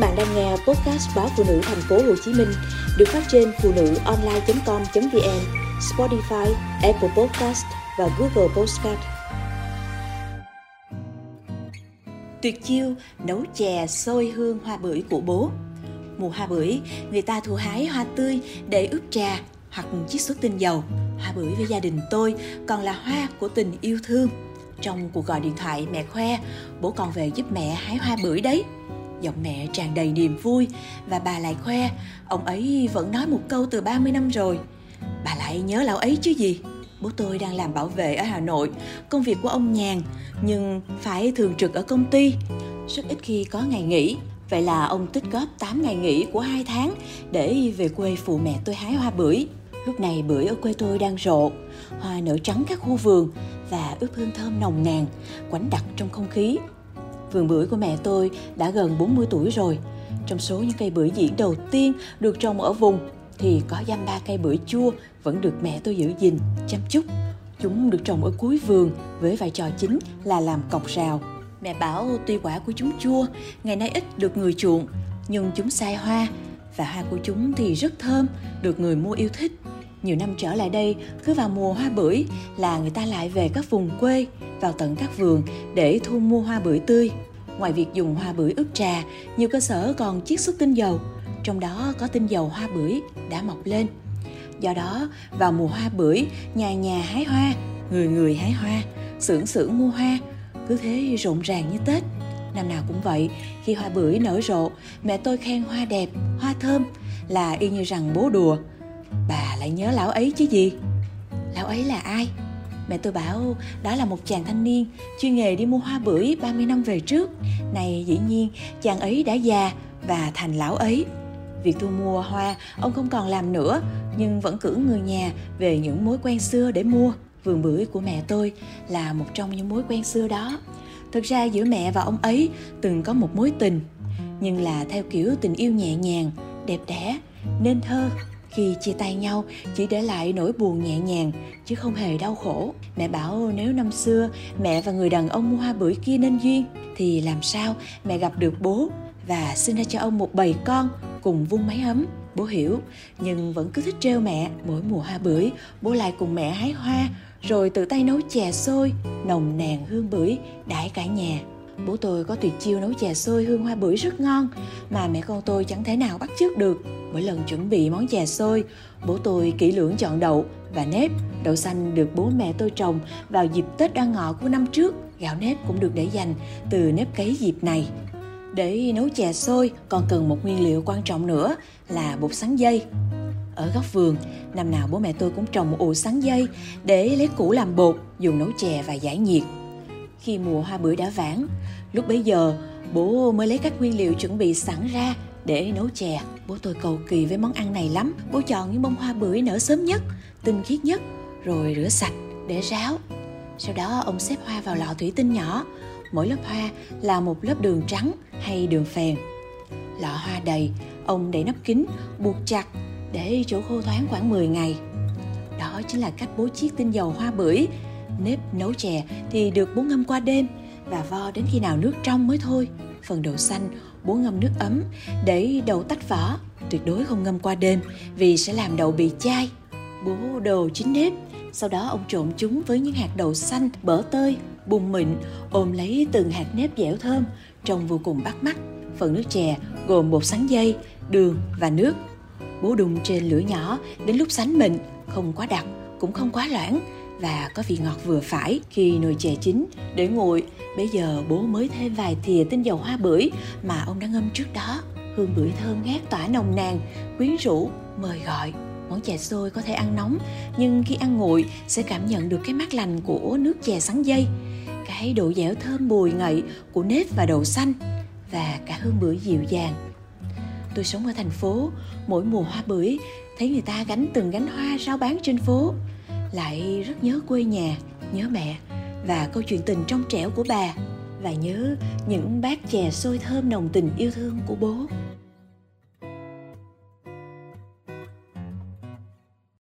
bạn đang nghe podcast báo phụ nữ thành phố Hồ Chí Minh được phát trên phụ nữ online.com.vn, Spotify, Apple Podcast và Google Podcast. Tuyệt chiêu nấu chè sôi hương hoa bưởi của bố. Mùa hoa bưởi, người ta thu hái hoa tươi để ướp trà hoặc chiết xuất tinh dầu. Hoa bưởi với gia đình tôi còn là hoa của tình yêu thương. Trong cuộc gọi điện thoại mẹ khoe, bố còn về giúp mẹ hái hoa bưởi đấy giọng mẹ tràn đầy niềm vui và bà lại khoe ông ấy vẫn nói một câu từ 30 năm rồi. Bà lại nhớ lão ấy chứ gì. Bố tôi đang làm bảo vệ ở Hà Nội, công việc của ông nhàn nhưng phải thường trực ở công ty. Rất ít khi có ngày nghỉ, vậy là ông tích góp 8 ngày nghỉ của 2 tháng để về quê phụ mẹ tôi hái hoa bưởi. Lúc này bưởi ở quê tôi đang rộ, hoa nở trắng các khu vườn và ướp hương thơm nồng nàn, quánh đặc trong không khí Vườn bưởi của mẹ tôi đã gần 40 tuổi rồi. Trong số những cây bưởi diễn đầu tiên được trồng ở vùng thì có dăm ba cây bưởi chua vẫn được mẹ tôi giữ gìn, chăm chút. Chúng được trồng ở cuối vườn với vai trò chính là làm cọc rào. Mẹ bảo tuy quả của chúng chua, ngày nay ít được người chuộng, nhưng chúng sai hoa và hoa của chúng thì rất thơm, được người mua yêu thích. Nhiều năm trở lại đây, cứ vào mùa hoa bưởi là người ta lại về các vùng quê, vào tận các vườn để thu mua hoa bưởi tươi. Ngoài việc dùng hoa bưởi ướp trà, nhiều cơ sở còn chiết xuất tinh dầu, trong đó có tinh dầu hoa bưởi đã mọc lên. Do đó, vào mùa hoa bưởi, nhà nhà hái hoa, người người hái hoa, xưởng xưởng mua hoa, cứ thế rộn ràng như Tết. Năm nào cũng vậy, khi hoa bưởi nở rộ, mẹ tôi khen hoa đẹp, hoa thơm là y như rằng bố đùa. Lại nhớ lão ấy chứ gì? Lão ấy là ai? Mẹ tôi bảo đó là một chàng thanh niên chuyên nghề đi mua hoa bưởi 30 năm về trước. Này dĩ nhiên chàng ấy đã già và thành lão ấy. Việc thu mua hoa ông không còn làm nữa nhưng vẫn cử người nhà về những mối quen xưa để mua. Vườn bưởi của mẹ tôi là một trong những mối quen xưa đó. Thực ra giữa mẹ và ông ấy từng có một mối tình nhưng là theo kiểu tình yêu nhẹ nhàng, đẹp đẽ, nên thơ khi chia tay nhau, chỉ để lại nỗi buồn nhẹ nhàng, chứ không hề đau khổ. Mẹ bảo nếu năm xưa mẹ và người đàn ông mua hoa bưởi kia nên duyên, thì làm sao mẹ gặp được bố và sinh ra cho ông một bầy con cùng vung máy ấm? Bố hiểu, nhưng vẫn cứ thích trêu mẹ. Mỗi mùa hoa bưởi bố lại cùng mẹ hái hoa, rồi tự tay nấu chè xôi, nồng nàn hương bưởi đãi cả nhà bố tôi có tuyệt chiêu nấu chè xôi hương hoa bưởi rất ngon, mà mẹ con tôi chẳng thể nào bắt chước được. Mỗi lần chuẩn bị món chè xôi, bố tôi kỹ lưỡng chọn đậu và nếp. Đậu xanh được bố mẹ tôi trồng vào dịp tết đoan ngọ của năm trước. Gạo nếp cũng được để dành từ nếp cấy dịp này. Để nấu chè xôi, còn cần một nguyên liệu quan trọng nữa là bột sắn dây. Ở góc vườn, năm nào bố mẹ tôi cũng trồng một ụ sắn dây để lấy củ làm bột, dùng nấu chè và giải nhiệt khi mùa hoa bưởi đã vãn. Lúc bấy giờ, bố mới lấy các nguyên liệu chuẩn bị sẵn ra để nấu chè. Bố tôi cầu kỳ với món ăn này lắm. Bố chọn những bông hoa bưởi nở sớm nhất, tinh khiết nhất, rồi rửa sạch để ráo. Sau đó, ông xếp hoa vào lọ thủy tinh nhỏ. Mỗi lớp hoa là một lớp đường trắng hay đường phèn. Lọ hoa đầy, ông để nắp kín buộc chặt để chỗ khô thoáng khoảng 10 ngày. Đó chính là cách bố chiết tinh dầu hoa bưởi nếp nấu chè thì được bố ngâm qua đêm và vo đến khi nào nước trong mới thôi. Phần đậu xanh bố ngâm nước ấm để đậu tách vỏ, tuyệt đối không ngâm qua đêm vì sẽ làm đậu bị chai. Bố đồ chín nếp. Sau đó ông trộn chúng với những hạt đậu xanh, bở tơi, bùn mịn, ôm lấy từng hạt nếp dẻo thơm trông vô cùng bắt mắt. Phần nước chè gồm bột sắn dây, đường và nước. Bố đun trên lửa nhỏ đến lúc sánh mịn, không quá đặc, cũng không quá loãng và có vị ngọt vừa phải khi nồi chè chín để nguội. Bây giờ bố mới thêm vài thìa tinh dầu hoa bưởi mà ông đã ngâm trước đó. Hương bưởi thơm ngát tỏa nồng nàn. Quyến rũ mời gọi. Món chè xôi có thể ăn nóng, nhưng khi ăn nguội sẽ cảm nhận được cái mát lành của nước chè sắn dây. Cái độ dẻo thơm bùi ngậy của nếp và đậu xanh và cả hương bưởi dịu dàng. Tôi sống ở thành phố, mỗi mùa hoa bưởi, thấy người ta gánh từng gánh hoa rao bán trên phố lại rất nhớ quê nhà, nhớ mẹ và câu chuyện tình trong trẻo của bà. Và nhớ những bát chè sôi thơm nồng tình yêu thương của bố.